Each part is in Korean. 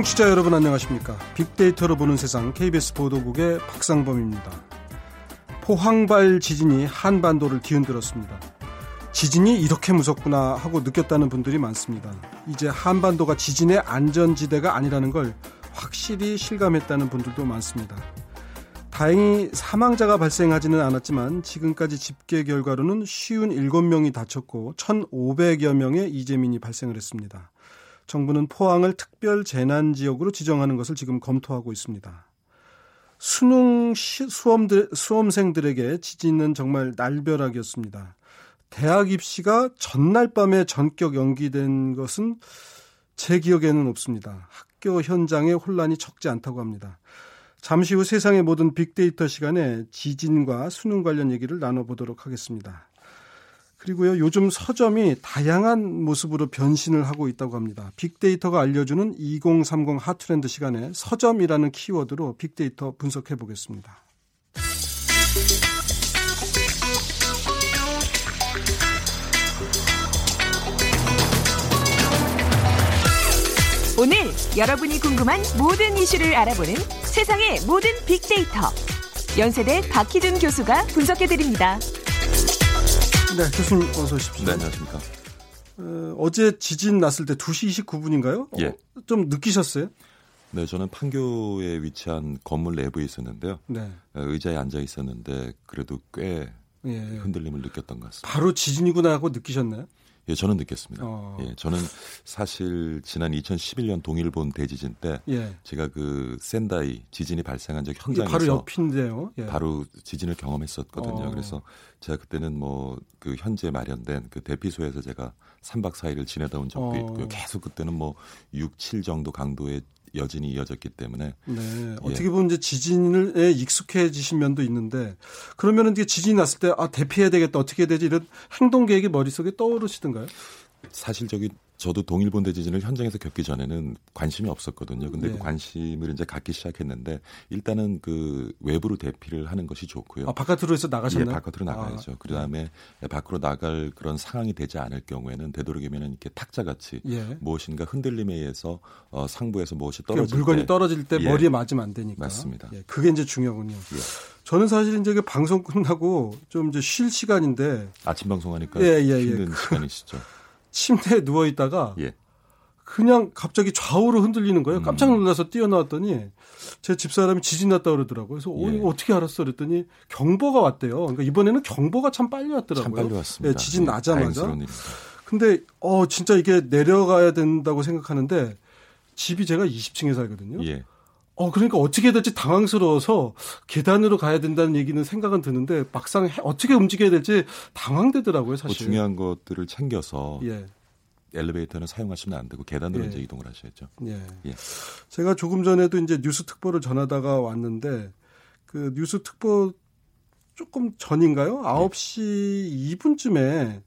청취자 여러분 안녕하십니까? 빅데이터로 보는 세상 KBS 보도국의 박상범입니다. 포항발 지진이 한반도를 뒤흔들었습니다. 지진이 이렇게 무섭구나 하고 느꼈다는 분들이 많습니다. 이제 한반도가 지진의 안전지대가 아니라는 걸 확실히 실감했다는 분들도 많습니다. 다행히 사망자가 발생하지는 않았지만 지금까지 집계 결과로는 쉬운 7명이 다쳤고 1,500여 명의 이재민이 발생을 했습니다. 정부는 포항을 특별 재난 지역으로 지정하는 것을 지금 검토하고 있습니다. 수능 수험들, 수험생들에게 지진은 정말 날벼락이었습니다. 대학 입시가 전날 밤에 전격 연기된 것은 제 기억에는 없습니다. 학교 현장에 혼란이 적지 않다고 합니다. 잠시 후 세상의 모든 빅데이터 시간에 지진과 수능 관련 얘기를 나눠보도록 하겠습니다. 그리고요, 요즘 서점이 다양한 모습으로 변신을 하고 있다고 합니다. 빅데이터가 알려주는 2030 하트랜드 시간에 서점이라는 키워드로 빅데이터 분석해 보겠습니다. 오늘 여러분이 궁금한 모든 이슈를 알아보는 세상의 모든 빅데이터. 연세대 박희준 교수가 분석해 드립니다. 네, 교수님 어서 오십시오. 네, 안녕하십니까. 어, 제 지진 났을 때 2시 29분인가요? 예. 어, 좀 느끼셨어요? 네, 저는 판교에 위치한 건물 내부에 있었는데요. 네. 어, 의자에 앉아 있었는데 그래도 꽤 예. 흔들림을 느꼈던 것 같습니다. 바로 지진이구나 하고 느끼셨나요? 예, 저는 느꼈습니다. 어. 예, 저는 사실 지난 2011년 동일본 대지진 때 예. 제가 그 센다이 지진이 발생한 적 현장에서 바로 옆인데요. 예. 바로 지진을 경험했었거든요. 어. 그래서 제가 그때는 뭐 그 현재 마련된 그 대피소에서 제가 3박 4일을 지내다 온 적도 어. 있고요. 계속 그때는 뭐 6, 7 정도 강도의 여진이 이어졌기 때문에 네. 예. 어떻게 보면 이제 지진에 익숙해지신 면도 있는데 그러면은 이게 지진이 났을 때 아, 대피해야 되겠다. 어떻게 해야 되지? 이런 행동 계획이 머릿속에 떠오르시던가요? 사실 저기 저도 동일본 대 지진을 현장에서 겪기 전에는 관심이 없었거든요. 근데 네. 그 관심을 이제 갖기 시작했는데 일단은 그 외부로 대피를 하는 것이 좋고요. 아, 바깥으로 해서 예, 나가셨나요? 바깥으로 나가야죠. 아, 그 다음에 밖으로 나갈 그런 상황이 되지 않을 경우에는 되도록이면 이렇게 탁자같이 예. 무엇인가 흔들림에 의해서 어, 상부에서 무엇이 그 떨어질 물건이 때 떨어질 때 예. 머리에 맞으면 안 되니까. 맞습니다. 예, 그게 이제 중요하군요. 예. 저는 사실 이제 그 방송 끝나고 좀 이제 쉴 시간인데 아침 방송하니까 예, 예, 예. 힘든 시간이시죠. 침대에 누워 있다가 예. 그냥 갑자기 좌우로 흔들리는 거예요. 음. 깜짝 놀라서 뛰어나왔더니 제 집사람이 지진 났다 그러더라고요. 그래서 어, 예. 이거 어떻게 알았어? 그랬더니 경보가 왔대요. 그러니까 이번에는 경보가 참 빨리 왔더라고요. 참 빨리 왔습니다. 예, 지진 예, 나자마자. 근데 어 진짜 이게 내려가야 된다고 생각하는데 집이 제가 20층에 살거든요. 예. 어 그러니까 어떻게 해야 될지 당황스러워서 계단으로 가야 된다는 얘기는 생각은 드는데 막상 해- 어떻게 움직여야 될지 당황되더라고요, 뭐 사실. 중요한 것들을 챙겨서 예. 엘리베이터는 사용하시면 안 되고 계단으로 예. 이제 이동을 하셔야죠. 예. 예. 제가 조금 전에도 이제 뉴스 특보를 전하다가 왔는데 그 뉴스 특보 조금 전인가요? 9시 2분쯤에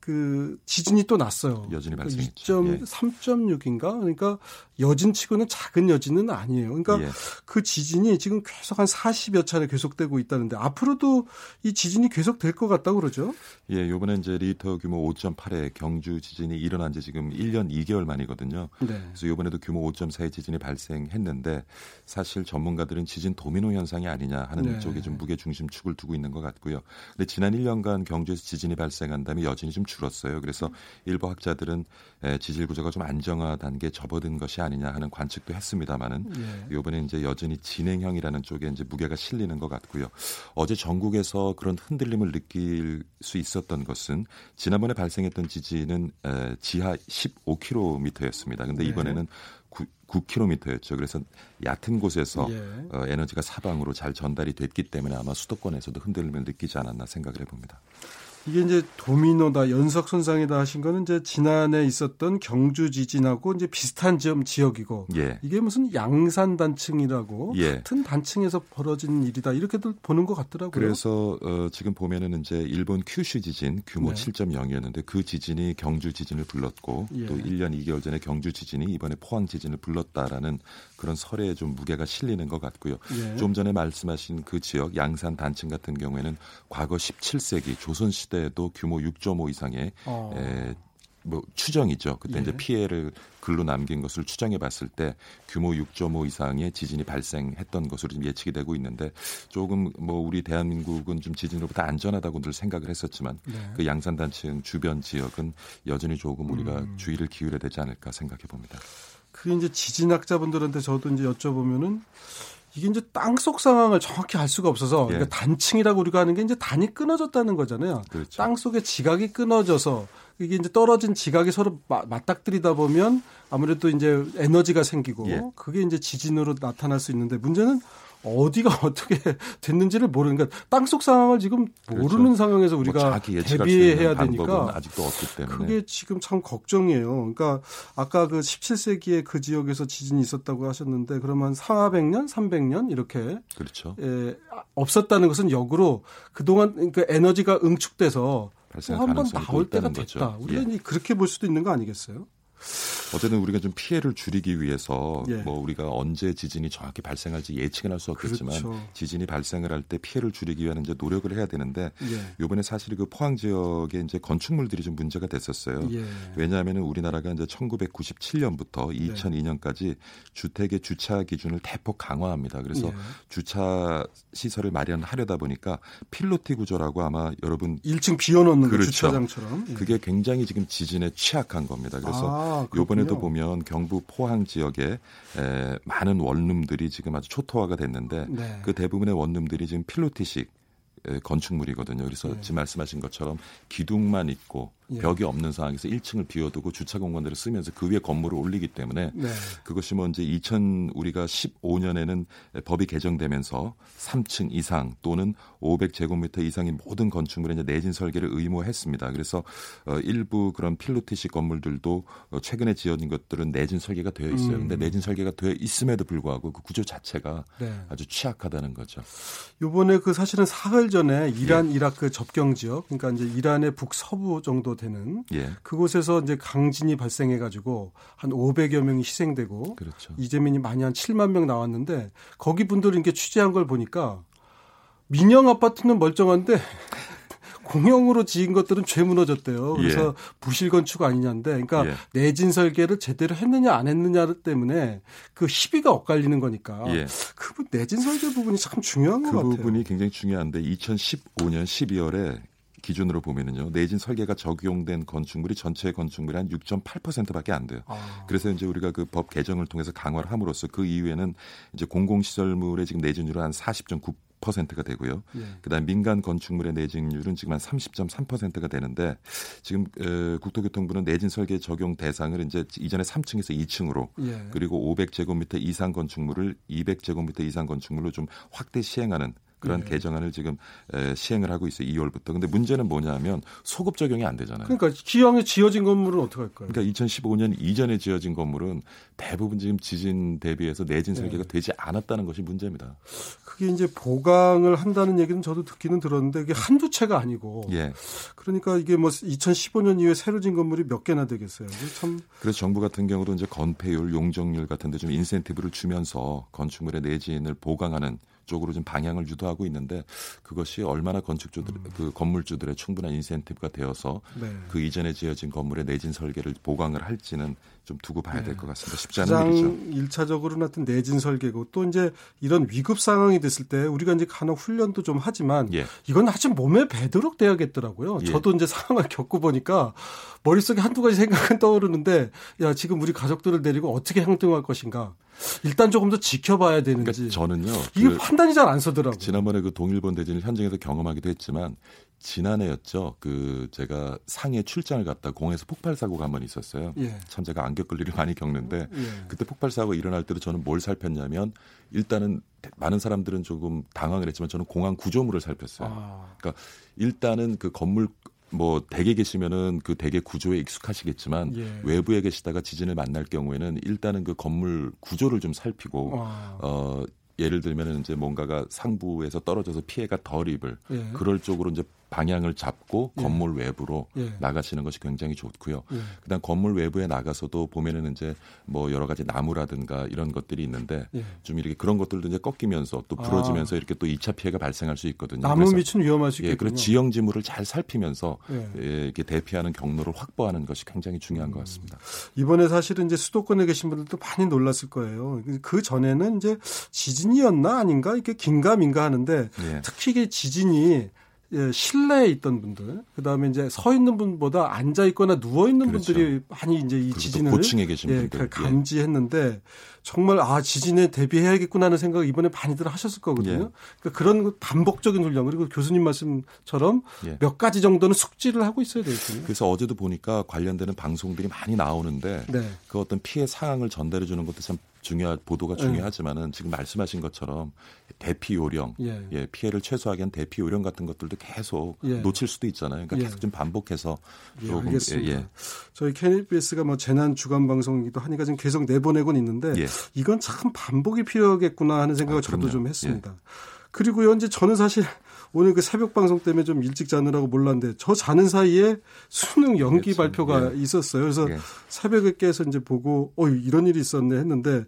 그 지진이 또 났어요. 여진이 발생했죠. 2점 예. 3.6인가? 그러니까 여진치고는 작은 여진은 아니에요. 그러니까 예. 그 지진이 지금 계속 한 40여 차례 계속되고 있다는데 앞으로도 이 지진이 계속될 것 같다고 그러죠? 예, 요번에 이제 리터 규모 5.8의 경주 지진이 일어난 지 지금 1년 2개월 만이거든요. 네. 그래서 요번에도 규모 5.4의 지진이 발생했는데 사실 전문가들은 지진 도미노 현상이 아니냐 하는 네. 쪽에 좀 무게 중심 축을 두고 있는 것 같고요. 근데 지난 1년간 경주에서 지진이 발생한 다음에 여진이 좀 줄었어요. 그래서 일부 학자들은 에, 지질 구조가 좀 안정화 단계에 접어든 것이 아니냐 하는 관측도 했습니다만은 예. 요번에 이제 여전히 진행형이라는 쪽에 이제 무게가 실리는 것 같고요. 어제 전국에서 그런 흔들림을 느낄 수 있었던 것은 지난번에 발생했던 지진은 에, 지하 15km였습니다. 근데 네. 이번에는 9, 9km였죠. 그래서 얕은 곳에서 예. 어, 에너지가 사방으로 잘 전달이 됐기 때문에 아마 수도권에서도 흔들림을 느끼지 않았나 생각을 해봅니다. 이게 이제 도미노다 연석 손상이다 하신 거는 이제 지난해 있었던 경주 지진하고 이제 비슷한 지역 지역이고 예. 이게 무슨 양산 단층이라고 예. 같은 단층에서 벌어진 일이다 이렇게도 보는 것 같더라고요. 그래서 어, 지금 보면은 이제 일본 큐슈 지진 규모 네. 7.0이었는데 그 지진이 경주 지진을 불렀고 예. 또 1년 2개월 전에 경주 지진이 이번에 포항 지진을 불렀다라는 그런 설에 좀 무게가 실리는 것 같고요. 예. 좀 전에 말씀하신 그 지역 양산 단층 같은 경우에는 과거 17세기 조선 시대에도 규모 6.5 이상의 어. 에, 뭐 추정이죠. 그때 예. 이제 피해를 글로 남긴 것을 추정해 봤을 때 규모 6.5 이상의 지진이 발생했던 것으로 지금 예측이 되고 있는데 조금 뭐 우리 대한민국은 좀 지진으로부터 안전하다고 늘 생각을 했었지만 네. 그 양산단층 주변 지역은 여전히 조금 우리가 음. 주의를 기울여야 되지 않을까 생각해 봅니다. 그 이제 지진학자분들한테 저도 이제 여쭤보면은 이게 이제 땅속 상황을 정확히 알 수가 없어서 예. 그러니까 단층이라고 우리가 하는 게 이제 단이 끊어졌다는 거잖아요. 그렇죠. 땅 속에 지각이 끊어져서 이게 이제 떨어진 지각이 서로 마- 맞닥뜨리다 보면 아무래도 이제 에너지가 생기고 예. 그게 이제 지진으로 나타날 수 있는데 문제는 어디가 어떻게 됐는지를 모르는 그러니까 땅속 상황을 지금 모르는 그렇죠. 상황에서 뭐 우리가 수 대비해야 되니까 아직도 없기 때문에 그게 지금 참 걱정이에요. 그러니까 아까 그 17세기에 그 지역에서 지진이 있었다고 하셨는데 그러면 400년, 300년 이렇게 그렇죠. 예, 없었다는 것은 역으로 그동안 그러니까 에너지가 응축돼서 발생할 한번 나올 때가 됐다. 우리가 예. 그렇게 볼 수도 있는 거 아니겠어요? 어쨌든 우리가 좀 피해를 줄이기 위해서 예. 뭐 우리가 언제 지진이 정확히 발생할지 예측은 할 수 없겠지만 그렇죠. 지진이 발생을 할 때 피해를 줄이기 위한 이제 노력을 해야 되는데 예. 요번에 사실 그 포항 지역에 이제 건축물들이 좀 문제가 됐었어요. 예. 왜냐하면 우리나라가 이제 1997년부터 네. 2002년까지 주택의 주차 기준을 대폭 강화합니다. 그래서 예. 주차 시설을 마련하려다 보니까 필로티 구조라고 아마 여러분 1층 비워놓는 거 그렇죠. 주차장처럼. 예. 그게 굉장히 지금 지진에 취약한 겁니다. 그래서 아, 요번에도 보면 경부 포항 지역에 에, 많은 원룸들이 지금 아주 초토화가 됐는데 네. 그 대부분의 원룸들이 지금 필로티식 에, 건축물이거든요. 그래서 네. 지금 말씀하신 것처럼 기둥만 있고 예. 벽이 없는 상황에서 1층을 비워두고 주차 공간들을 쓰면서 그 위에 건물을 올리기 때문에 네. 그것이 뭐 이제 2000 우리가 15년에는 법이 개정되면서 3층 이상 또는 500제곱미터 이상의 모든 건축물에 이제 내진 설계를 의무화했습니다. 그래서 어 일부 그런 필로티식 건물들도 어 최근에 지어진 것들은 내진 설계가 되어 있어요. 음. 근데 내진 설계가 되어 있음에도 불구하고 그 구조 자체가 네. 아주 취약하다는 거죠. 요번에 그 사실은 사흘 전에 이란 이라크 접경 지역 그러니까 이제 이란의 북서부 정도 되는 예. 그곳에서 이제 강진이 발생해 가지고 한 500여 명이 희생되고 그렇죠. 이재민이 많이 한 7만 명 나왔는데 거기 분들이 이렇게 취재한 걸 보니까 민영 아파트는 멀쩡한데 공영으로 지은 것들은 죄 무너졌대요. 그래서 부실 건축 아니냐인데, 그러니까 예. 내진 설계를 제대로 했느냐 안 했느냐 때문에 그 시비가 엇갈리는 거니까 예. 그 부- 내진 설계 부분이 참 중요한 것그 같아요. 부분이 굉장히 중요한데 2015년 12월에 기준으로 보면은요 내진 설계가 적용된 건축물이 전체 건축물의 한 6.8%밖에 안 돼요. 아, 그래서 이제 우리가 그 법 개정을 통해서 강화를 함으로써 그 이후에는 이제 공공시설물의 지금 내진율은 한 40.9%가 되고요. 예. 그다음 민간 건축물의 내진율은 지금 한 30.3%가 되는데 지금 어, 국토교통부는 내진 설계 적용 대상을 이제 이전에 3층에서 2층으로 예. 그리고 500제곱미터 이상 건축물을 200제곱미터 이상 건축물로 좀 확대 시행하는 그런 네. 개정안을 지금 에, 시행을 하고 있어요. 2월부터. 근데 문제는 뭐냐면 소급 적용이 안 되잖아요. 그러니까 기왕에 지어진 건물은 어떻게 할까요? 그러니까 2015년 이전에 지어진 건물은 대부분 지금 지진 대비해서 내진 네. 설계가 되지 않았다는 것이 문제입니다. 그게 이제 보강을 한다는 얘기는 저도 듣기는 들었는데 이게 한두 채가 아니고 예. 그러니까 이게 뭐 2015년 이후에 새로 진 건물이 몇 개나 되겠어요. 참 그래서 정부 같은 경우도 이제 건폐율, 용적률 같은 데 좀 인센티브를 주면서 건축물의 내진을 보강하는 쪽으로 좀 방향을 유도하고 있는데 그것이 얼마나 건축주들 그 건물주들의 충분한 인센티브가 되어서 네. 그 이전에 지어진 건물의 내진 설계를 보강을 할지는 좀 두고 봐야 될것 같습니다. 쉽지 않은 일이죠. 일차적으로 나타난 내진 설계고 또 이제 이런 위급 상황이 됐을 때 우리가 이제 간혹 훈련도 좀 하지만 예. 이건 아주 몸에 배도록 돼야겠더라고요. 예. 저도 이제 상황을 겪고 보니까 머릿속에 한두 가지 생각은 떠오르는데 야 지금 우리 가족들을 데리고 어떻게 행동할 것인가 일단 조금 더 지켜봐야 되는지 그러니까 저는요. 이게 그 판단이 잘 안 서더라고요. 지난번에 그 동일본 대진을 현장에서 경험하기도 했지만 지난해였죠. 그 제가 상해 출장을 갔다 공에서 폭발 사고가 한 번 있었어요. 예. 참 제가 안 겪을 일을 많이 겪는데 예. 그때 폭발 사고가 일어날 때도 저는 뭘 살폈냐면 일단은 많은 사람들은 조금 당황을 했지만 저는 공항 구조물을 살폈어요. 아, 그러니까 일단은 그 건물 뭐 댁에 계시면은 그 댁의 구조에 익숙하시겠지만 예. 외부에 계시다가 지진을 만날 경우에는 일단은 그 건물 구조를 좀 살피고 아, 어 예를 들면은 이제 뭔가가 상부에서 떨어져서 피해가 덜 입을 예. 그럴 쪽으로 이제 방향을 잡고 예. 건물 외부로 예. 나가시는 것이 굉장히 좋고요. 예. 그다음 건물 외부에 나가서도 보면은 이제 뭐 여러 가지 나무라든가 이런 것들이 있는데 예. 좀 이렇게 그런 것들도 이제 꺾이면서 또 부러지면서 이렇게 또 2차 피해가 발생할 수 있거든요. 나무 그래서 밑은 위험할 수 예, 있겠군요. 그런 지형 지물을 잘 살피면서 예. 예, 이렇게 대피하는 경로를 확보하는 것이 굉장히 중요한 것 같습니다. 이번에 사실은 이제 수도권에 계신 분들도 많이 놀랐을 거예요. 그 전에는 이제 지진이었나 아닌가 이렇게 긴가민가 하는데 예. 특히 이게 지진이 예, 실내에 있던 분들, 그 다음에 이제 서 있는 분보다 앉아 있거나 누워 있는 그렇죠. 분들이 많이 이제 이 지진을 고층에 계신 예, 분들. 예. 감지했는데 정말 아 지진에 대비해야겠구나 하는 생각을 이번에 많이들 하셨을 거거든요. 예. 그러니까 그런 반복적인 훈련 그리고 교수님 말씀처럼 예. 몇 가지 정도는 숙지를 하고 있어야 되겠군요. 그래서 어제도 보니까 관련되는 방송들이 많이 나오는데 네. 그 어떤 피해 상황을 전달해 주는 것도 참 중요한 보도가 중요하지만은 지금 말씀하신 것처럼 대피 요령, 예. 예, 피해를 최소화하기 위한 대피 요령 같은 것들도 계속 예. 놓칠 수도 있잖아요. 그러니까 예. 계속 좀 반복해서 예, 조금 알겠습니다. 예, 저희 KBS가 뭐 재난 주간 방송이기도 하니까 지금 계속 내보내곤 있는데 예. 이건 참 반복이 필요하겠구나 하는 생각을 아, 저도. 좀 했습니다. 그리고요, 이제 저는 사실 오늘 그 새벽 방송 때문에 좀 일찍 자느라고 몰랐는데 저 자는 사이에 수능 연기 그렇죠. 발표가 예. 있었어요. 그래서 예. 새벽에 깨서 이제 보고 어 이런 일이 있었네 했는데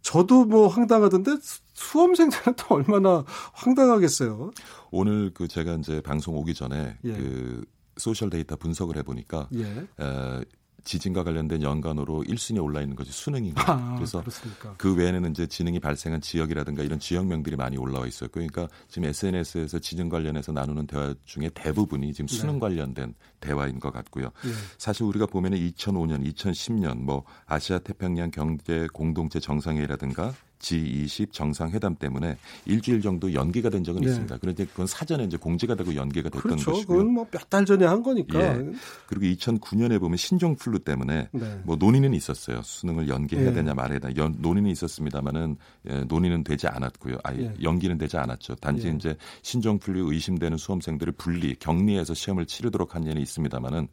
저도 뭐 황당하던데 수- 수험생들은 또 얼마나 황당하겠어요. 오늘 그 제가 이제 방송 오기 전에 예. 그 social 데이터 분석을 해보니까 예. 에, 지진과 관련된 연관으로 1순위에 올라 있는 것이 수능인 거예요. 아, 그래서 그렇습니까? 그 외에는 이제 지진이 발생한 지역이라든가 이런 지역명들이 많이 올라와 있어요. 그러니까 지금 SNS에서 지진 관련해서 나누는 대화 중에 대부분이 지금 수능 네. 관련된 대화인 것 같고요. 예. 사실 우리가 보면은 2005년, 2010년 뭐 아시아 태평양 경제 공동체 정상회의라든가 G20 정상회담 때문에 일주일 정도 연기가 된 적은 네. 있습니다. 그런데 그건 사전에 이제 공지가 되고 연기가 됐던 그렇죠. 것이고요. 그건 뭐 몇 달 전에 한 거니까. 예. 그리고 2009년에 보면 신종플루 때문에 네. 뭐 논의는 있었어요. 수능을 연기해야 예. 되냐 말아야 되냐. 연, 논의는 있었습니다만은 예, 논의는 되지 않았고요. 아니 예. 연기는 되지 않았죠. 단지 예. 이제 신종플루 의심되는 수험생들을 분리 격리해서 시험을 치르도록 한 예는 있습니다만은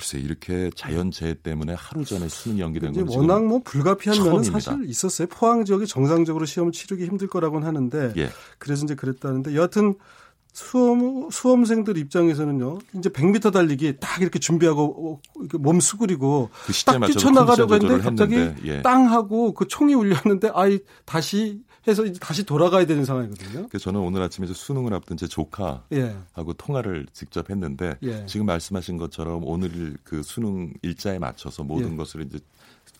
글쎄 이렇게 자연재해 때문에 하루 전에 수능 연기된 건 워낙 뭐 불가피한 면은. 사실 있었어요. 포항 지역이 정상적으로 시험을 치르기 힘들 거라고는 하는데 예. 그래서 이제 그랬다는데 여하튼 수험 수험생들 입장에서는요. 이제 100m 달리기 딱 이렇게 준비하고 어, 이렇게 몸 수그리고 그 딱 뛰쳐나가려고 했는데 갑자기 했는데, 예. 땅 하고 그 총이 울렸는데 아이 다시 해서 이제 다시 돌아가야 되는 상황이거든요. 그래서 저는 오늘 아침에 저 수능을 앞둔 제 조카 예. 하고 통화를 직접 했는데 예. 지금 말씀하신 것처럼 오늘 그 수능 일자에 맞춰서 모든 예. 것을 이제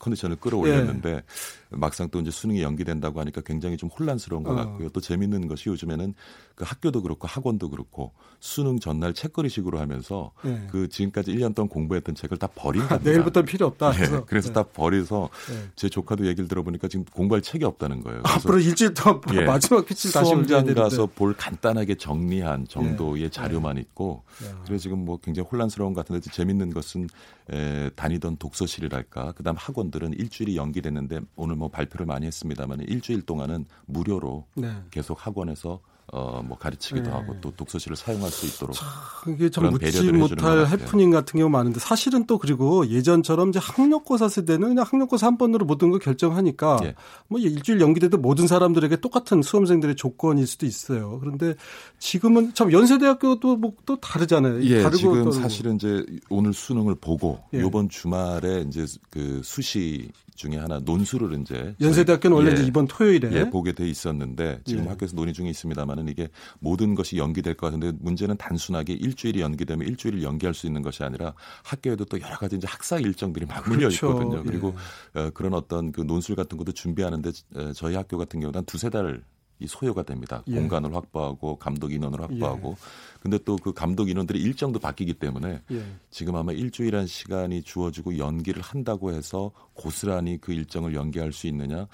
컨디션을 끌어올렸는데 막상 또 이제 수능이 연기된다고 하니까 굉장히 좀 혼란스러운 것 어. 같고요. 또 재밌는 것이 요즘에는 그 학교도 그렇고 학원도 그렇고 수능 전날 책거리식으로 하면서 예. 그 지금까지 1년 동안 공부했던 책을 다 버린답니다. 아, 내일부터 필요 없다. 예, 그래서, 그래서 네. 다 버려서 네. 제 조카도 얘기를 들어보니까 지금 공부할 책이 없다는 거예요. 앞으로 일주일 동안 예. 마지막 pitch를 다시 수험장. 가서 볼 간단하게 정리한 정도의 자료만 있고 야. 그래서 지금 뭐 굉장히 혼란스러운 것 같은데 재밌는 것은 에, 다니던 독서실이랄까 그다음 학원 들은 일주일이 연기됐는데 오늘 뭐 발표를 많이 했습니다만 일주일 동안은 무료로 네. 계속 학원에서 어, 뭐 가르치기도 네. 하고 또 독서실을 사용할 수 있도록 이게 참 묻지 못할. 해프닝 같은 경우 많은데 사실은 또 그리고 예전처럼 이제 학력고사 세대는 그냥 학력고사 한 번으로 모든 걸 결정하니까 예. 뭐 일주일 연기돼도 모든 사람들에게 똑같은 수험생들의 조건일 수도 있어요. 그런데 지금은 참 연세대학교도 뭐 또 다르잖아요. 예, 다르고 지금 또 사실은 이제 오늘 수능을 보고 예. 이번 주말에 이제 그 수시 중에 하나 논술을 이제 연세대학교는 원래 예. 이번 토요일에 예, 보게 돼 있었는데 지금 예. 학교에서 논의 중에 있습니다만은 이게 모든 것이 연기될 것 같은데 문제는 단순하게 일주일이 연기되면 일주일을 연기할 수 있는 것이 아니라 학교에도 또 여러 가지 이제 학사 일정들이 막 물려 그렇죠. 있거든요. 그리고 예. 어, 그런 어떤 그 논술 같은 것도 준비하는데 어, 저희 학교 같은 경우는 한 두세 달 이 소요가 됩니다. 예. 공간을 확보하고 감독 인원을 확보하고. 근데 또 그 감독 인원들이 일정도 바뀌기 때문에 예. 지금 아마 일주일한 시간이 주어지고 연기를 한다고 해서 고스란히 그 일정을 연기할 수 있느냐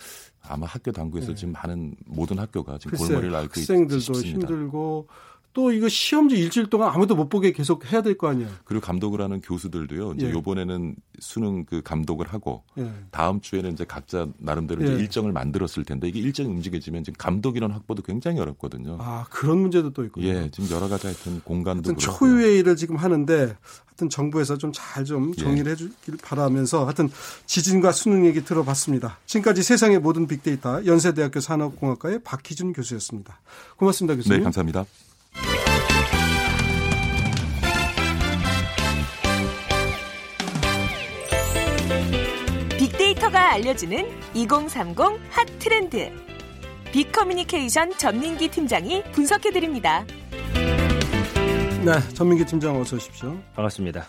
아마 학교 당국에서 지금 많은 모든 학교가 지금 네. 글쎄 골머리를 앓고 학생들도 싶습니다. 힘들고 또 이거 시험지 일주일 동안 아무도 못 보게 계속 해야 될 거 아니에요. 그리고 감독을 하는 교수들도요. 이제 예. 요번에는 수능 그 감독을 하고 예. 다음 주에는 이제 각자 나름대로 예. 이제 일정을 만들었을 텐데 이게 일정이 움직여지면 지금 감독 인원 확보도 굉장히 어렵거든요. 아 그런 문제도 또 있군요. 예, 지금 여러 가지 하여튼 공간도 하여튼 그렇고 초유의 일을 지금 하는데 하여튼 정부에서 좀 잘좀 예. 정리를 해 주길 바라면서 하여튼 지진과 수능 얘기 들어봤습니다. 지금까지 세상의 모든 빅데이터 연세대학교 산업공학과의 박희준 교수였습니다. 고맙습니다, 교수님. 네, 감사합니다. 데이터가 알려주는 2030 핫 트렌드. 빅커뮤니케이션 전민기 팀장이 분석해드립니다. 네, 전민기 팀장 어서 오십시오. 반갑습니다.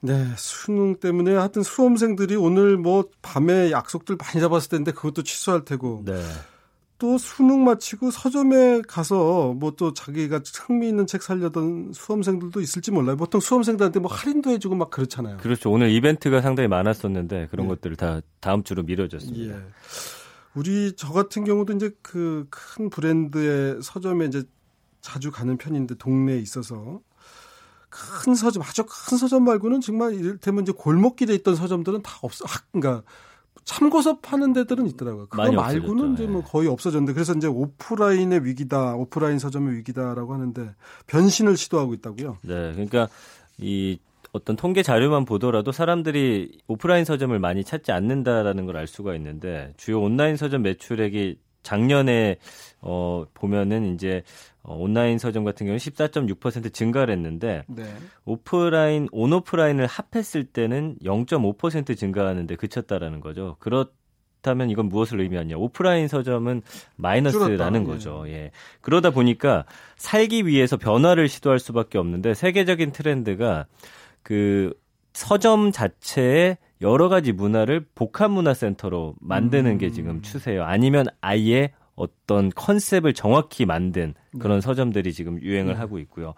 네, 수능 때문에 하여튼 수험생들이 오늘 뭐 밤에 약속들 많이 잡았을 텐데 그것도 취소할 테고. 네. 또 수능 마치고 서점에 가서 뭐 또 자기가 흥미 있는 책 살려던 수험생들도 있을지 몰라요. 보통 수험생들한테 뭐 할인도 해주고 막 그렇잖아요. 그렇죠. 오늘 이벤트가 상당히 많았었는데 그런 네. 것들을 다 다음 주로 미뤄졌습니다. 예. 우리 저 같은 경우도 이제 그 큰 브랜드의 서점에 이제 자주 가는 편인데 동네에 있어서 큰 서점 아주 큰 서점 말고는 정말 이를테면 이제 골목길에 있던 서점들은 다 없어. 그러니까 참고서 파는 데들은 있더라고요. 그거 말고는 이제 뭐 네. 거의 없어졌는데 그래서 이제 오프라인의 위기다, 오프라인 서점의 위기다라고 하는데 변신을 시도하고 있다고요. 네, 그러니까 이 어떤 통계 자료만 보더라도 사람들이 오프라인 서점을 많이 찾지 않는다라는 걸 알 수가 있는데 주요 온라인 서점 매출액이 작년에 어 보면은 이제 어, 온라인 서점 같은 경우는 14.6% 증가를 했는데 네. 오프라인 온오프라인을 합했을 때는 0.5% 증가하는데 그쳤다라는 거죠. 그렇다면 이건 무엇을 의미하냐? 오프라인 서점은 마이너스라는. 거죠. 예. 예. 그러다 보니까 살기 위해서 변화를 시도할 수밖에 없는데 세계적인 트렌드가 그 서점 자체에 여러 가지 문화를 복합 문화 센터로 만드는 음. 게 지금 추세예요. 아니면 아예 어떤 컨셉을 정확히 만든 그런 네. 서점들이 지금 유행을 네. 하고 있고요.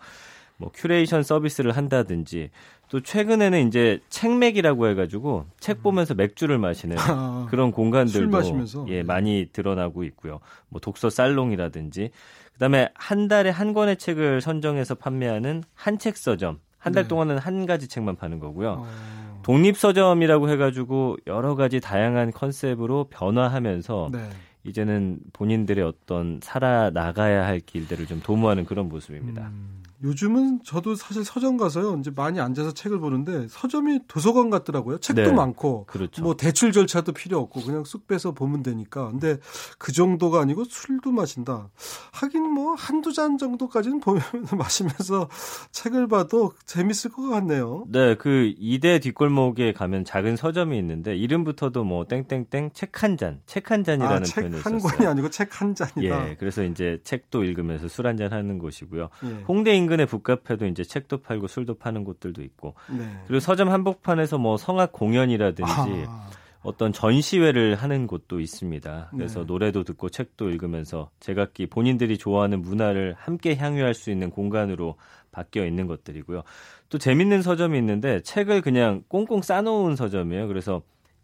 뭐 큐레이션 서비스를 한다든지 또 최근에는 이제 책맥이라고 해가지고 책 음. 보면서 맥주를 마시는 아, 그런 공간들도 예 네. 많이 드러나고 있고요. 뭐 독서 살롱이라든지 그다음에 한 달에 한 권의 책을 선정해서 판매하는 한책 서점 한달 네. 동안은 한 가지 책만 파는 거고요. 어... 독립 서점이라고 해가지고 여러 가지 다양한 컨셉으로 변화하면서 네. 이제는 본인들의 어떤 살아 나가야 할 길들을 좀 도모하는 그런 모습입니다. 음. 요즘은 저도 사실 서점 가서요. 이제 많이 앉아서 책을 보는데 서점이 도서관 같더라고요. 책도 네, 많고 그렇죠. 뭐 대출 절차도 필요 없고 그냥 쑥 빼서 보면 되니까. 근데 그 정도가 아니고 술도 마신다. 하긴 뭐 한두 잔 정도까지는 보면 마시면서 책을 봐도 재밌을 것 같네요. 네, 그 이대 뒷골목에 가면 작은 서점이 있는데 이름부터도 뭐 땡땡땡 책 한 잔, 책 한 잔이라는 아, 표현을 썼어요. 책한 권이 아니고 책 한 잔이다. 예, 그래서 이제 책도 읽으면서 술 한 잔 하는 곳이고요. 예. 홍대 인근 인근의 북카페도 이제 책도 팔고 술도 파는 곳들도 있고 네. 그리고 서점 한복판에서 뭐 성악 공연이라든지 아. 어떤 전시회를 하는 곳도 있습니다. 그래서 네. 노래도 듣고 책도 읽으면서 제각기 본인들이 좋아하는 문화를 함께 향유할 수 있는 공간으로 바뀌어 있는 것들이고요. 또 재밌는 서점이 있는데 책을 그냥 꽁꽁 싸놓은 서점이에요. 그래서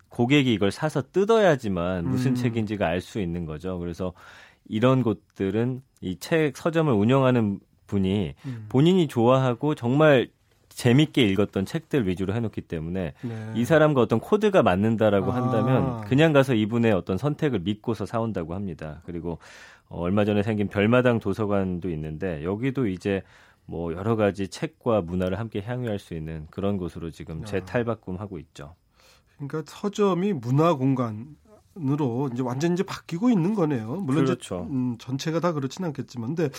고객이 이걸 사서 뜯어야지만 무슨 음. 책인지가 알 수 있는 거죠. 그래서 이런 곳들은 이 책 서점을 운영하는 분이 음. 본인이 좋아하고 정말 재밌게 읽었던 책들 위주로 해놓기 때문에 네. 이 사람과 어떤 코드가 맞는다라고 아. 한다면 그냥 가서 이분의 어떤 선택을 믿고서 사온다고 합니다. 그리고 어, 얼마 전에 생긴 별마당 도서관도 있는데 여기도 이제 뭐 여러 가지 책과 문화를 함께 향유할 수 있는 그런 곳으로 지금 재탈바꿈하고 있죠. 그러니까 서점이 문화 공간 으로 이제 완전 이제 바뀌고 있는 거네요. 물론 그렇죠. 이제 음, 전체가 다 그렇지는 않겠지만, 근데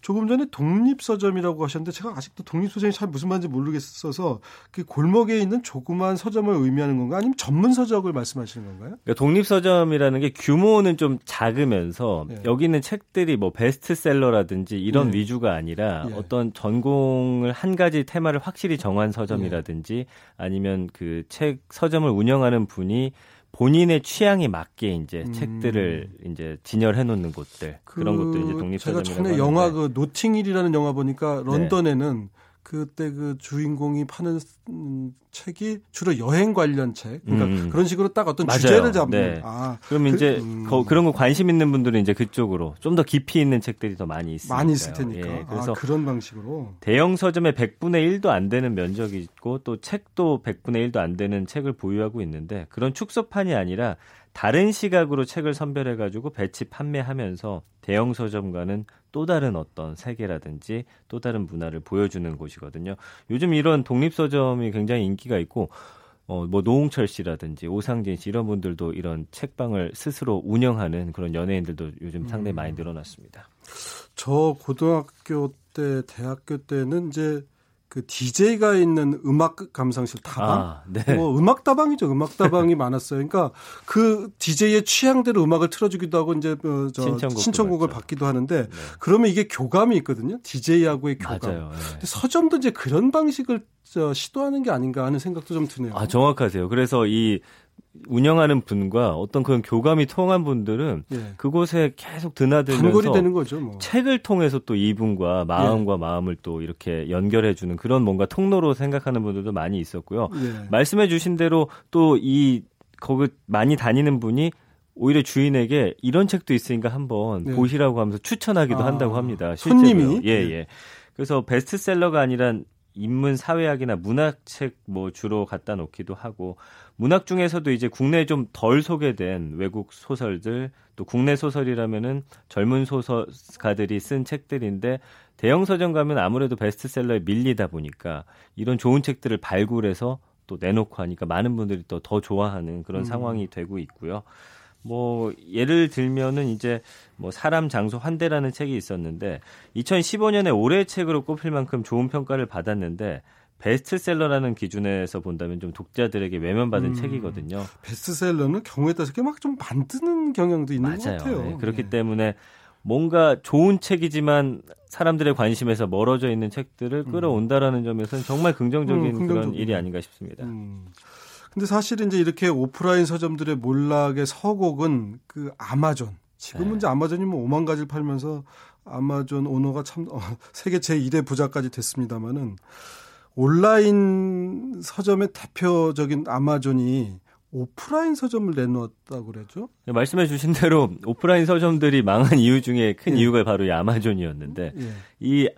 조금 전에 독립 서점이라고 하셨는데 제가 아직도 독립 서점이 잘 무슨 말인지 모르겠어서 그 골목에 있는 조그만 서점을 의미하는 건가, 아니면 전문 서적을 말씀하시는 건가요? 그러니까 독립 서점이라는 게 규모는 좀 작으면서 네. 여기 있는 책들이 뭐 베스트셀러라든지 이런 네. 위주가 아니라 네. 어떤 전공을 한 가지 테마를 확실히 정한 서점이라든지 아니면 그 책 서점을 운영하는 분이 본인의 취향에 맞게 이제 음. 책들을 이제 진열해 놓는 곳들 그 그런 것도 이제 독립서점이라고 제가 전에 영화 그 노팅힐이라는 영화 보니까 네. 런던에는 네. 그때 그 주인공이 파는 책이 주로 여행 관련 책. 그러니까 음. 그런 식으로 딱 어떤 맞아요. 주제를 잡는. 네. 아, 그럼 그, 이제 음. 거, 그런 거 관심 있는 분들은 이제 그쪽으로 좀 더 깊이 있는 책들이 더 많이 있으니까 많이 있을 테니까. 예, 그래서 아, 그런 방식으로 대형 서점에 100분의 1도 안 되는 면적이 있고 또 책도 100분의 1도 안 되는 책을 보유하고 있는데 그런 축소판이 아니라 다른 시각으로 책을 선별해 가지고 배치 판매하면서 대형 서점과는 또 다른 어떤 세계라든지 또 다른 문화를 보여주는 곳이거든요. 요즘 이런 독립 서점이 굉장히 인기가 있고 어, 뭐 노홍철 씨라든지 오상진 씨 이런 분들도 이런 책방을 스스로 운영하는 그런 연예인들도 요즘 상당히 많이 음. 늘어났습니다. 저 고등학교 때, 대학교 때는 이제 그 DJ가 있는 음악 감상실 다방, 아, 네. 뭐 음악 다방이죠. 음악 다방이 많았어요. 그러니까 그 DJ의 취향대로 음악을 틀어주기도 하고 이제 어, 저 신청곡도 신청곡을 맞죠. 받기도 하는데 네. 그러면 이게 교감이 있거든요. DJ하고의 교감. 맞아요. 네. 서점도 이제 그런 방식을 저 시도하는 게 아닌가 하는 생각도 좀 드네요. 아, 정확하세요. 그래서 이 운영하는 분과 어떤 그런 교감이 통한 분들은 예. 그곳에 계속 드나들면서 되는 거죠. 뭐. 책을 통해서 또 이분과 마음과 예. 마음을 또 이렇게 연결해 주는 그런 뭔가 통로로 생각하는 분들도 많이 있었고요. 예. 말씀해 주신 대로 또 이 거기 많이 다니는 분이 오히려 주인에게 이런 책도 있으니까 한번 네. 보시라고 하면서 추천하기도 아, 한다고 합니다. 실제로요. 손님이? 예, 네. 예. 그래서 베스트셀러가 아니라 인문 사회학이나 문학책 뭐 주로 갖다 놓기도 하고 문학 중에서도 이제 국내에 좀 덜 소개된 외국 소설들 또 국내 소설이라면은 젊은 소설가들이 쓴 책들인데 대형 서점 가면 아무래도 베스트셀러에 밀리다 보니까 이런 좋은 책들을 발굴해서 또 내놓고 하니까 많은 분들이 또 더 좋아하는 그런 음. 상황이 되고 있고요. 뭐 예를 들면은 이제 뭐 사람 장소 환대라는 책이 있었는데 2015년에 올해의 책으로 꼽힐 만큼 좋은 평가를 받았는데 베스트셀러라는 기준에서 본다면 좀 독자들에게 외면받은 음. 책이거든요. 베스트셀러는 경우에 따라서 막좀 만드는 경향도 있는 것 맞아요. 같아요. 네, 그렇기 네. 때문에 뭔가 좋은 책이지만 사람들의 관심에서 멀어져 있는 책들을 끌어온다라는 점에서는 정말 긍정적인 음, 그런 긍정적이네요. 일이 아닌가 싶습니다. 음. 근데 사실 이제 이렇게 오프라인 서점들의 몰락의 서곡은 그 아마존. 지금은 네. 이제 아마존이 뭐 5만 가지를 팔면서 아마존 오너가 참 어, 세계 제1의 부자까지 됐습니다마는 온라인 서점의 대표적인 아마존이 오프라인 서점을 내놓았다고 그랬죠? 네, 말씀해 주신 대로 오프라인 서점들이 망한 이유 중에 큰 예. 이유가 바로 이 아마존이었는데 예. 이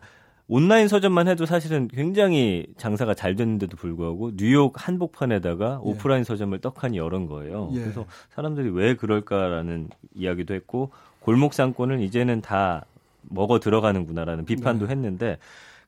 온라인 서점만 해도 사실은 굉장히 장사가 잘 됐는데도 불구하고 뉴욕 한복판에다가 예. 오프라인 서점을 떡하니 열은 거예요. 예. 그래서 사람들이 왜 그럴까라는 이야기도 했고 골목 상권을 이제는 다 먹어 들어가는구나라는 비판도 네. 했는데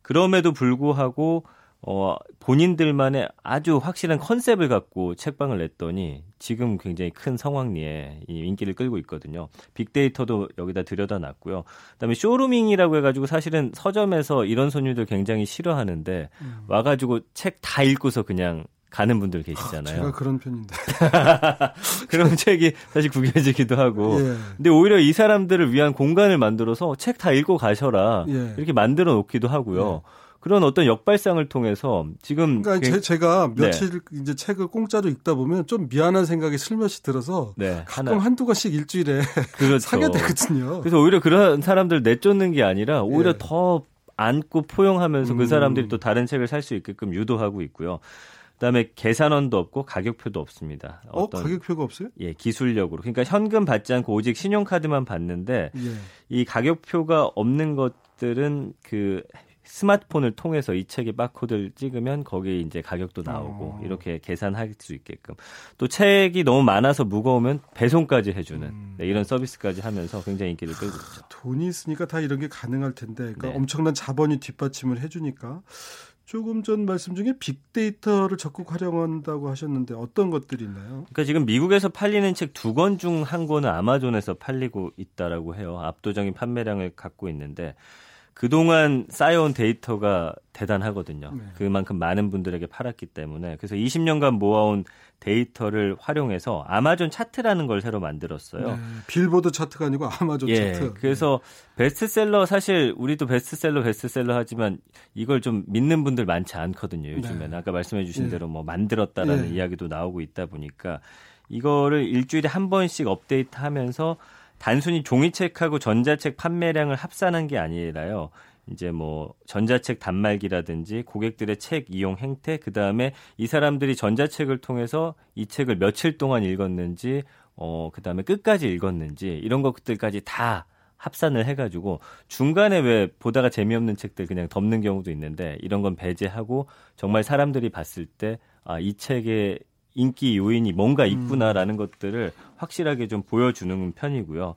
그럼에도 불구하고 어 본인들만의 아주 확실한 컨셉을 갖고 책방을 냈더니 지금 굉장히 큰 성황리에 이 인기를 끌고 있거든요. 빅데이터도 여기다 들여다 놨고요. 그다음에 쇼루밍이라고 해가지고 사실은 서점에서 이런 손님들 굉장히 싫어하는데 음. 와가지고 책 다 읽고서 그냥 가는 분들 계시잖아요. 제가 그런 편인데. 그런 책이 사실 구겨지기도 하고. 예. 근데 오히려 이 사람들을 위한 공간을 만들어서 책 다 읽고 가셔라 예. 이렇게 만들어 놓기도 하고요. 그런 어떤 역발상을 통해서 지금 그러니까 굉- 제, 네. 며칠 이제 책을 공짜로 읽다 보면 좀 미안한 생각이 슬며시 들어서 네, 가끔 하나 한두 권씩 일주일에 그렇죠. 사게 되거든요. 그래서 오히려 그런 사람들 내쫓는 게 아니라 오히려 예. 더 안고 포용하면서 그 음. 사람들이 또 다른 책을 살 수 있게끔 유도하고 있고요. 그다음에 계산원도 없고 가격표도 없습니다. 어, 어떤 가격표가 없어요? 예, 기술력으로. 그러니까 현금 받지 않고 오직 신용카드만 받는데 예. 이 가격표가 없는 것들은 그 스마트폰을 통해서 이 책의 바코드를 찍으면 거기에 이제 가격도 나오고 어. 이렇게 계산할 수 있게끔 또 책이 너무 많아서 무거우면 배송까지 해주는 음. 네, 이런 서비스까지 하면서 굉장히 인기를 끌고 있죠. 돈이 있으니까 다 이런 게 가능할 텐데, 그러니까 네. 엄청난 자본이 뒷받침을 해주니까 조금 전 말씀 중에 빅데이터를 적극 활용한다고 하셨는데 어떤 것들이 있나요? 그러니까 지금 미국에서 팔리는 책 두 권 중 한 권은 아마존에서 팔리고 있다라고 해요. 압도적인 판매량을 갖고 있는데 그동안 쌓여온 데이터가 대단하거든요. 네. 그만큼 많은 분들에게 팔았기 때문에 그래서 20년간 모아온 데이터를 활용해서 아마존 차트라는 걸 새로 만들었어요. 네, 빌보드 차트가 아니고 아마존 예, 차트. 그래서 베스트셀러 사실 우리도 베스트셀러 베스트셀러 하지만 이걸 좀 믿는 분들 많지 않거든요. 요즘에는 네. 아까 말씀해 주신 예. 대로 뭐 만들었다라는 예. 이야기도 나오고 있다 보니까 이거를 일주일에 한 번씩 업데이트하면서 단순히 종이책하고 전자책 판매량을 합산한 게 아니라요. 이제 뭐 전자책 단말기라든지 고객들의 책 이용 행태 그다음에 이 사람들이 전자책을 통해서 이 책을 며칠 동안 읽었는지 어 그다음에 끝까지 읽었는지 이런 것들까지 다 합산을 해가지고 중간에 왜 보다가 재미없는 책들 그냥 덮는 경우도 있는데 이런 건 배제하고 정말 사람들이 봤을 때 아 이 책의 인기 요인이 뭔가 있구나라는 것들을 확실하게 좀 보여주는 편이고요.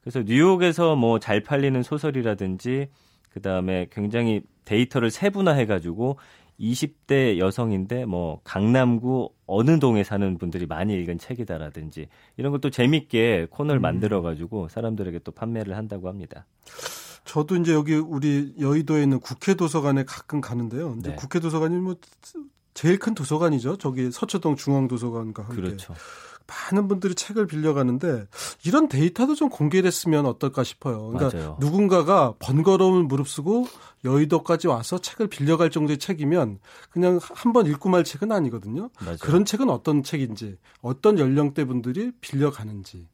그래서 뉴욕에서 뭐 잘 팔리는 소설이라든지 그 다음에 굉장히 데이터를 세분화해가지고 20대 여성인데 뭐 강남구 어느 동에 사는 분들이 많이 읽은 책이다라든지 이런 것도 재밌게 코너를 만들어가지고 사람들에게 또 판매를 한다고 합니다. 저도 이제 여기 우리 여의도에 있는 국회 도서관에 가끔 가는데요. 근데 네. 국회 도서관이 뭐 제일 큰 도서관이죠. 저기 서초동 중앙도서관과 함께. 그렇죠. 많은 분들이 책을 빌려가는데 이런 데이터도 좀 공개됐으면 어떨까 싶어요. 그러니까 맞아요. 누군가가 번거로움을 무릅쓰고 여의도까지 와서 책을 빌려갈 정도의 책이면 그냥 한 번 읽고 말 책은 아니거든요. 맞아요. 그런 책은 어떤 책인지, 어떤 연령대 분들이 빌려가는지.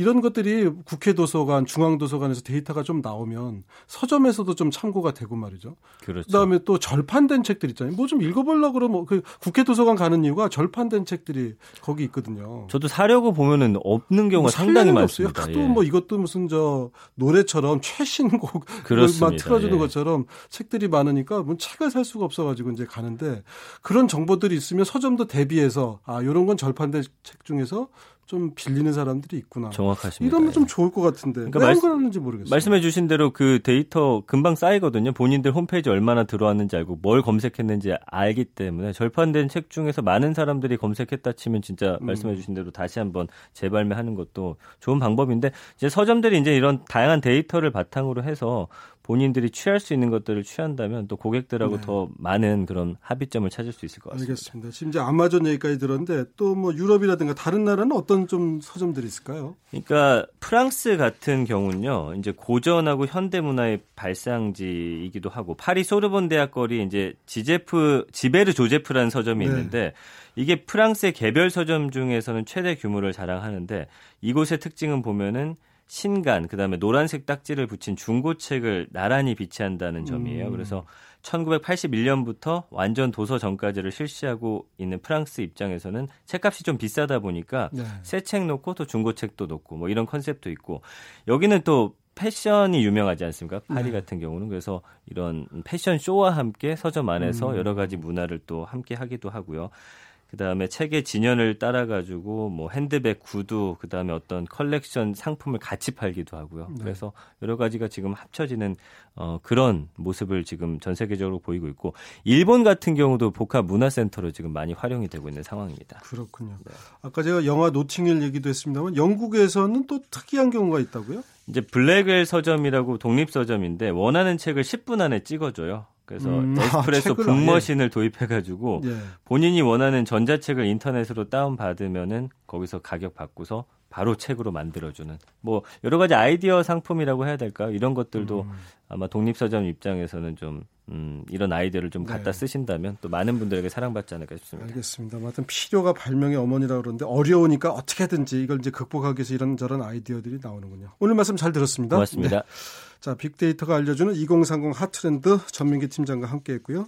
이런 것들이 국회 도서관, 중앙 도서관에서 데이터가 좀 나오면 서점에서도 좀 참고가 되고 말이죠. 그렇죠. 그다음에 또 절판된 책들 있잖아요. 뭐 좀 읽어보려고 그러면 그 국회 도서관 가는 이유가 절판된 책들이 거기 있거든요. 저도 사려고 보면은 없는 경우가 뭐 상당히 많습니다. 또 예. 뭐 이것도 무슨 저 노래처럼 최신곡만 틀어주는 예. 것처럼 책들이 많으니까 뭐 책을 살 수가 없어가지고 이제 가는데 그런 정보들이 있으면 서점도 대비해서 아 이런 건 절판된 책 중에서 좀 빌리는 사람들이 있구나. 정확하십니다. 이러면 좀 좋을 것 같은데. 그러니까 말, 그러는지 모르겠어요. 말씀해 주신 대로 그 데이터 금방 쌓이거든요. 본인들 홈페이지 얼마나 들어왔는지 알고 뭘 검색했는지 알기 때문에 절판된 책 중에서 많은 사람들이 검색했다 치면 진짜 음. 말씀해 주신 대로 다시 한번 재발매하는 것도 좋은 방법인데 이제 서점들이 이제 이런 다양한 데이터를 바탕으로 해서 본인들이 취할 수 있는 것들을 취한다면 또 고객들하고 네. 더 많은 그런 합의점을 찾을 수 있을 것 같습니다. 알겠습니다. 지금 이제 아마존 얘기까지 들었는데 또 뭐 유럽이라든가 다른 나라는 어떤 좀 서점들이 있을까요? 그러니까 프랑스 같은 경우는요. 이제 고전하고 현대 문화의 발상지이기도 하고 파리 소르본 대학 거리 이제 지제프 지베르 조제프라는 서점이 네. 있는데 이게 프랑스의 개별 서점 중에서는 최대 규모를 자랑하는데 이곳의 특징은 보면은 신간, 그다음에 노란색 딱지를 붙인 중고책을 나란히 비치한다는 점이에요. 음. 그래서 1981년부터 완전 도서 정가제를 실시하고 있는 프랑스 입장에서는 책값이 좀 비싸다 보니까 네. 새책 놓고 또 중고책도 놓고 뭐 이런 컨셉도 있고 여기는 또 패션이 유명하지 않습니까? 파리 네. 같은 경우는 그래서 이런 패션 쇼와 함께 서점 안에서 음. 여러 가지 문화를 또 함께 하기도 하고요. 그다음에 책의 진열을 따라 가지고 뭐 핸드백, 구두, 그다음에 어떤 컬렉션 상품을 같이 팔기도 하고요. 네. 그래서 여러 가지가 지금 합쳐지는 어 그런 모습을 지금 전 세계적으로 보이고 있고 일본 같은 경우도 복합 문화센터로 지금 많이 활용이 되고 있는 상황입니다. 그렇군요. 네. 아까 제가 영화 노팅힐 얘기도 했습니다만 영국에서는 또 특이한 경우가 있다고요? 이제 블랙웰 서점이라고 독립 서점인데 원하는 책을 10분 안에 찍어줘요. 그래서 음, 에스프레소 아, 북머신을 예. 도입해가지고 예. 본인이 원하는 전자책을 인터넷으로 다운 받으면은 거기서 가격 받고서 바로 책으로 만들어주는 뭐 여러 가지 아이디어 상품이라고 해야 될까요? 이런 것들도 음. 아마 독립서점 입장에서는 좀 음, 이런 아이디어를 좀 갖다 네. 쓰신다면 또 많은 분들에게 사랑받지 않을까 싶습니다. 알겠습니다. 하여튼 필요가 발명의 어머니라 그러는데 어려우니까 어떻게든지 이걸 이제 극복하기 위해서 이런저런 아이디어들이 나오는군요. 오늘 말씀 잘 들었습니다. 고맙습니다. 네. 자, 빅데이터가 알려주는 2030 핫트렌드 전민기 팀장과 함께 했고요.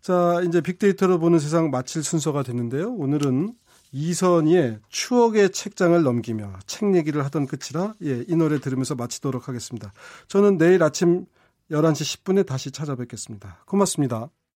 자, 이제 빅데이터로 보는 세상 마칠 순서가 됐는데요. 오늘은 이선희의 추억의 책장을 넘기며 책 얘기를 하던 끝이라 예, 이 노래 들으면서 마치도록 하겠습니다. 저는 내일 아침 11시 10분에 다시 찾아뵙겠습니다. 고맙습니다.